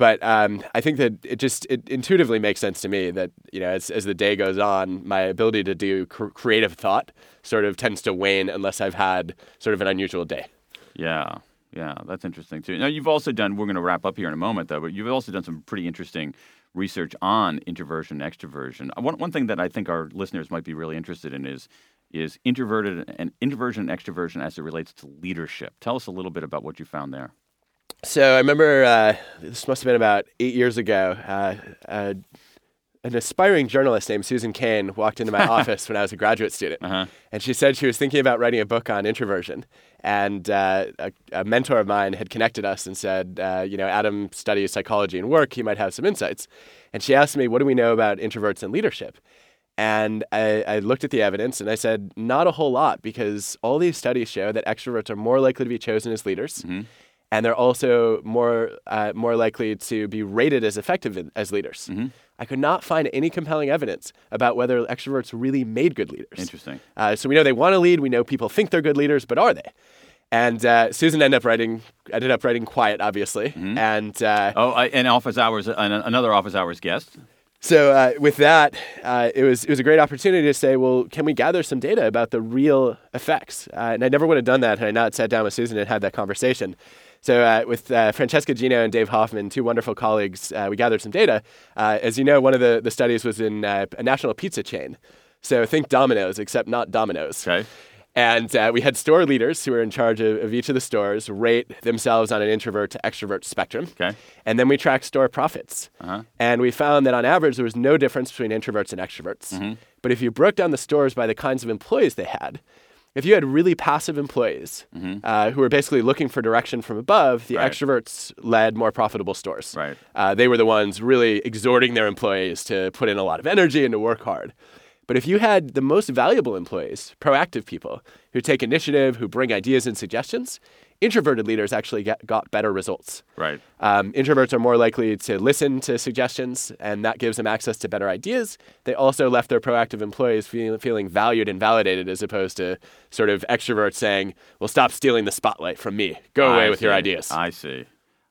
But um, I think that it just it intuitively makes sense to me that you know as, as the day goes on, my ability to do cr- creative thought sort of tends to wane unless I've had sort of an unusual day. Yeah, yeah, that's interesting too. Now you've also done. We're going to wrap up here in a moment, though. But you've also done some pretty interesting research on introversion, and extroversion. Uh, One one thing that I think our listeners might be really interested in is is introverted and introversion and extroversion as it relates to leadership. Tell us a little bit about what you found there. So I remember uh, this must have been about eight years ago. Uh, uh, an aspiring journalist named Susan Cain walked into my office when I was a graduate student, Uh-huh. and she said she was thinking about writing a book on introversion. And uh, a, a mentor of mine had connected us and said, uh, you know, Adam studies psychology and work; he might have some insights. And she asked me, "What do we know about introverts and leadership?" And I, I looked at the evidence and I said, not a whole lot, because all these studies show that extroverts are more likely to be chosen as leaders and they're also more uh, more likely to be rated as effective as leaders. I could not find any compelling evidence about whether extroverts really made good leaders. Interesting. Uh, so we know they want to lead. We know people think they're good leaders, but are they? And uh, Susan ended up writing ended up writing quiet, obviously. And uh, Oh, I, and office hours. An, another office hours guest. so uh, with that, uh, it was it was a great opportunity to say, well, can we gather some data about the real effects? Uh, and I never would have done that had I not sat down with Susan and had that conversation. So uh, with uh, Francesca Gino and Dave Hofmann, two wonderful colleagues, uh, we gathered some data. Uh, as you know, one of the, the studies was in uh, a national pizza chain. So think Domino's, except not Domino's. Okay. And uh, we had store leaders who were in charge of, of, each of the stores rate themselves on an introvert to extrovert spectrum. Okay. And then we tracked store profits. Uh-huh. And we found that on average, there was no difference between introverts and extroverts. Mm-hmm. But if you broke down the stores by the kinds of employees they had, if you had really passive employees mm-hmm. uh, who were basically looking for direction from above, the right. extroverts led more profitable stores. Right. Uh, they were the ones really exhorting their employees to put in a lot of energy and to work hard. But if you had the most valuable employees, proactive people who take initiative, who bring ideas and suggestions, introverted leaders actually get, got better results. Right. Um, introverts are more likely to listen to suggestions, and that gives them access to better ideas. They also left their proactive employees feel, feeling valued and validated, as opposed to sort of extroverts saying, "Well, stop stealing the spotlight from me. Go away I with see. your ideas." I see.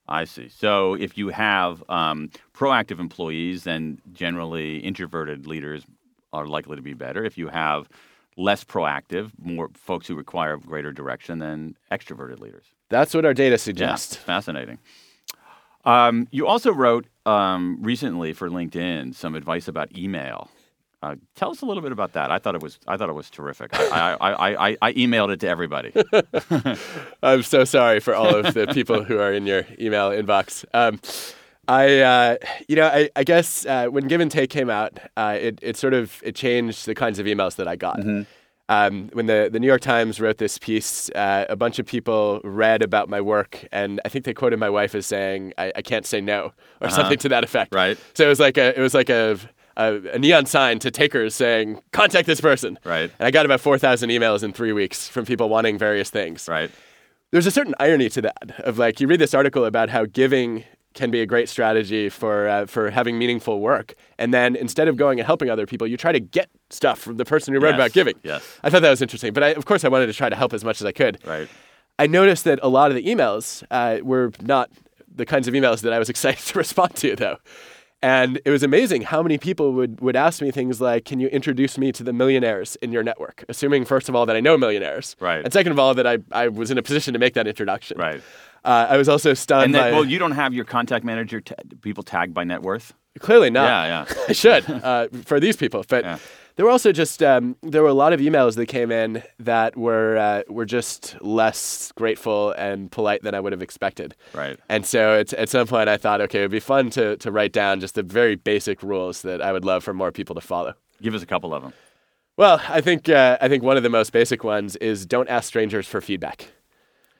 I see. So if you have um, proactive employees, then generally introverted leaders are likely to be better. If you have less proactive, more folks who require greater direction than extroverted leaders. That's what our data suggests. Yeah, fascinating. Um, you also wrote um, recently for LinkedIn some advice about email. Uh, tell us a little bit about that. I thought it was I thought it was terrific. I, I, I, I emailed it to everybody. I'm so sorry for all of the people who are in your email inbox. Um, I, uh, you know, I, I guess uh, when Give and Take came out, uh, it, it sort of it changed the kinds of emails that I got. Mm-hmm. Um, when the, the New York Times wrote this piece, uh, a bunch of people read about my work, and I think they quoted my wife as saying, "I, I can't say no" or uh-huh. something to that effect. Right. So it was like a it was like a a, a, neon sign to takers saying, "Contact this person." Right. And I got about four thousand emails in three weeks from people wanting various things. Right. There's a certain irony to that of like you read this article about how giving can be a great strategy for uh, for having meaningful work. And then instead of going and helping other people, you try to get stuff from the person who wrote yes. about giving. Yes. I thought that was interesting. But I, of course, I wanted to try to help as much as I could. Right. I noticed that a lot of the emails uh, were not the kinds of emails that I was excited to respond to, though. And it was amazing how many people would, would ask me things like, Can you introduce me to the millionaires in your network? Assuming, first of all, that I know millionaires. Right. And second of all, that I, I was in a position to make that introduction. Right. Uh, I was also stunned. And then, by, well, you don't have your contact manager t- people tagged by net worth. Clearly not. Yeah, yeah. I should uh, for these people, but yeah. there were also just um, there were a lot of emails that came in that were uh, were just less grateful and polite than I would have expected. Right. And so at, at some point, I thought, okay, it'd be fun to to write down just the very basic rules that I would love for more people to follow. Give us a couple of them. Well, I think uh, I think one of the most basic ones is don't ask strangers for feedback.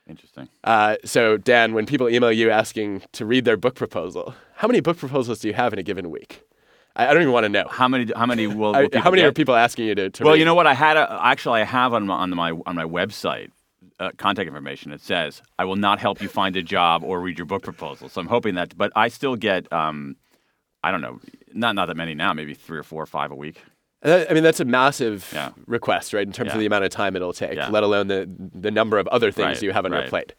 Interesting. Uh, so, Dan, when people email you asking to read their book proposal, how many book proposals do you have in a given week? I, I don't even want to know. How many? How many will? will how many get? are people asking you to? to well, read? you know what? I had a, actually I have on my on my on my website uh, contact information. It says I will not help you find a job or read your book proposal. So I'm hoping that, but I still get. Um, I don't know, not not that many now. Maybe three or four or five a week. I mean, that's a massive yeah. request, right? In terms yeah. of the amount of time it'll take, yeah. let alone the the number of other things right. you have on right. your plate.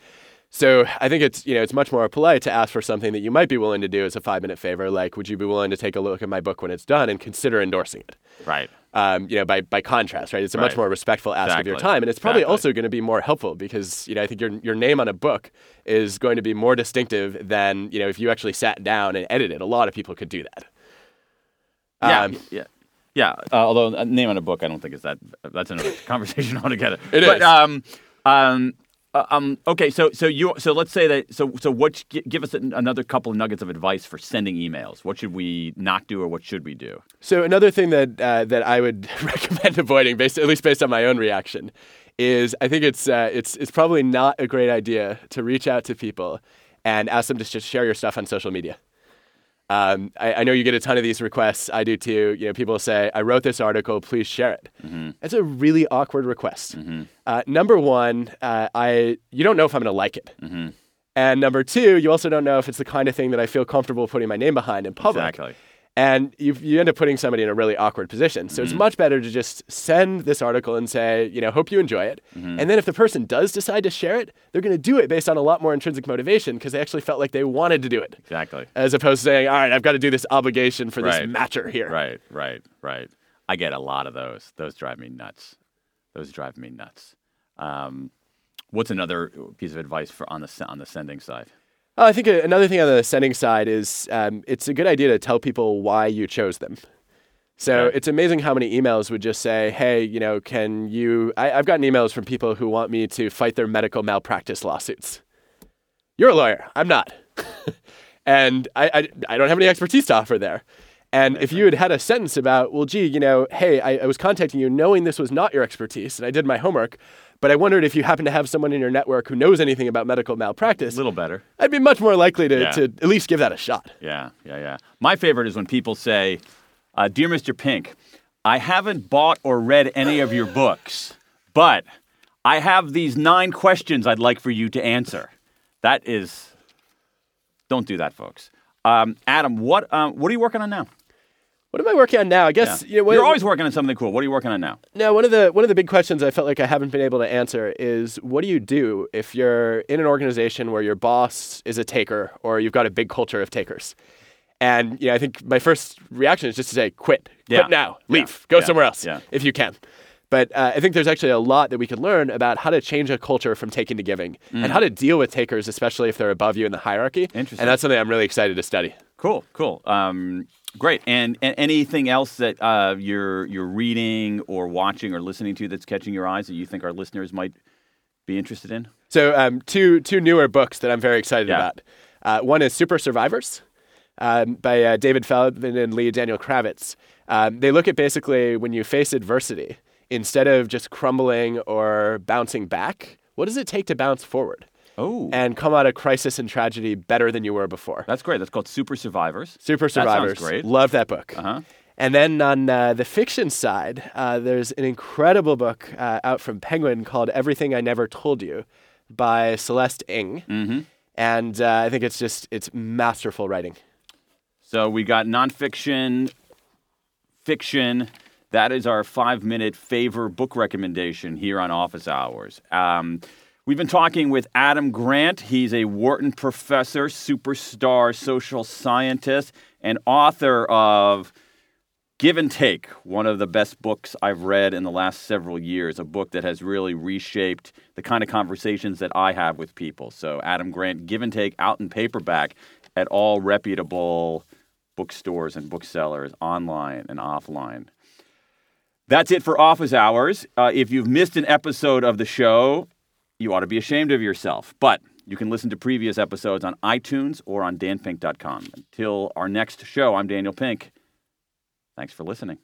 So I think it's you know it's much more polite to ask for something that you might be willing to do as a five minute favor, like would you be willing to take a look at my book when it's done and consider endorsing it? Right. Um, you know, by by contrast, right? It's a right. much more respectful ask exactly. of your time, and it's probably exactly. also going to be more helpful because you know I think your your name on a book is going to be more distinctive than you know if you actually sat down and edited. A lot of people could do that. Um, yeah. Yeah, uh, although a name on a book, I don't think is that. That's another conversation altogether. It but, is. Um, um, uh, um, okay, so so you so let's say that so so what give us another couple of nuggets of advice for sending emails. What should we not do, or what should we do? So another thing that uh, that I would recommend avoiding, based at least based on my own reaction, is I think it's uh, it's it's probably not a great idea to reach out to people and ask them to just share your stuff on social media. Um, I, I, know you get a ton of these requests. I do too. You know, people say, "I wrote this article. Please share it." Mm-hmm. That's a really awkward request. Mm-hmm. Uh, number one, uh, I you don't know if I'm going to like it, mm-hmm. and number two, you also don't know if it's the kind of thing that I feel comfortable putting my name behind in public. Exactly. And you, you end up putting somebody in a really awkward position. So it's much better to just send this article and say, you know, hope you enjoy it. And then if the person does decide to share it, they're going to do it based on a lot more intrinsic motivation because they actually felt like they wanted to do it. Exactly. As opposed to saying, all right, I've got to do this obligation for Right. this matcher here. Right, right, right. I get a lot of those. Those drive me nuts. Those drive me nuts. Um, what's another piece of advice for on the on the sending side? Oh, I think another thing on the sending side is um, it's a good idea to tell people why you chose them. So Okay. it's amazing how many emails would just say, "Hey, you know, can you?" I, I've gotten emails from people who want me to fight their medical malpractice lawsuits. You're a lawyer. I'm not, and I, I I don't have any expertise to offer there. And if you had had a sentence about, well, gee, you know, hey, I, I was contacting you knowing this was not your expertise, and I did my homework, but I wondered if you happen to have someone in your network who knows anything about medical malpractice, A little better. I'd be much more likely to, Yeah. to at least give that a shot. Yeah, yeah, yeah. My favorite is when people say, uh, Dear Mr. Pink, I haven't bought or read any of your books, but I have these nine questions I'd like for you to answer. That is, don't do that, folks. Um, Adam, what, um, what are you working on now? What am I working on now? I guess you know, You're always working on something cool. What are you working on now? Now, one of the one of the big questions I felt like I haven't been able to answer is what do you do if you're in an organization where your boss is a taker or you've got a big culture of takers? And you know, I think my first reaction is just to say, quit, Yeah. quit now, Yeah. leave, go Yeah. somewhere else Yeah. if you can. But uh, I think there's actually a lot that we can learn about how to change a culture from taking to giving and how to deal with takers, especially if they're above you in the hierarchy. Mm. Interesting. And that's something I'm really excited to study. Cool, cool. Um, great. And, and anything else that uh, you're you're reading or watching or listening to that's catching your eyes that you think our listeners might be interested in? So um, two two newer books that I'm very excited Yeah. about. Uh, one is Super Survivors um, by uh, David Feldman and Lee Daniel Kravetz. Um, they look at basically when you face adversity, instead of just crumbling or bouncing back, what does it take to bounce forward Oh, and come out of crisis and tragedy better than you were before? that's great. That's called Super Survivors. Super That sounds Survivors. great. Love that book. Uh-huh. And then on uh, the fiction side, uh, there's an incredible book uh, out from Penguin called Everything I Never Told You by Celeste Ng. Mm-hmm. And uh, I think it's just, it's masterful writing. So we got nonfiction, fiction. That is our five-minute favor book recommendation here on Office Hours. Um, we've been talking with Adam Grant. He's a Wharton professor, superstar social scientist, and author of Give and Take, one of the best books I've read in the last several years, a book that has really reshaped the kind of conversations that I have with people. So, Adam Grant, Give and Take out in paperback at all reputable bookstores and booksellers, online and offline. That's it for office hours. Uh, if you've missed an episode of the show, you ought to be ashamed of yourself. But you can listen to previous episodes on iTunes or on danpink.com. Until our next show, I'm Daniel Pink. Thanks for listening.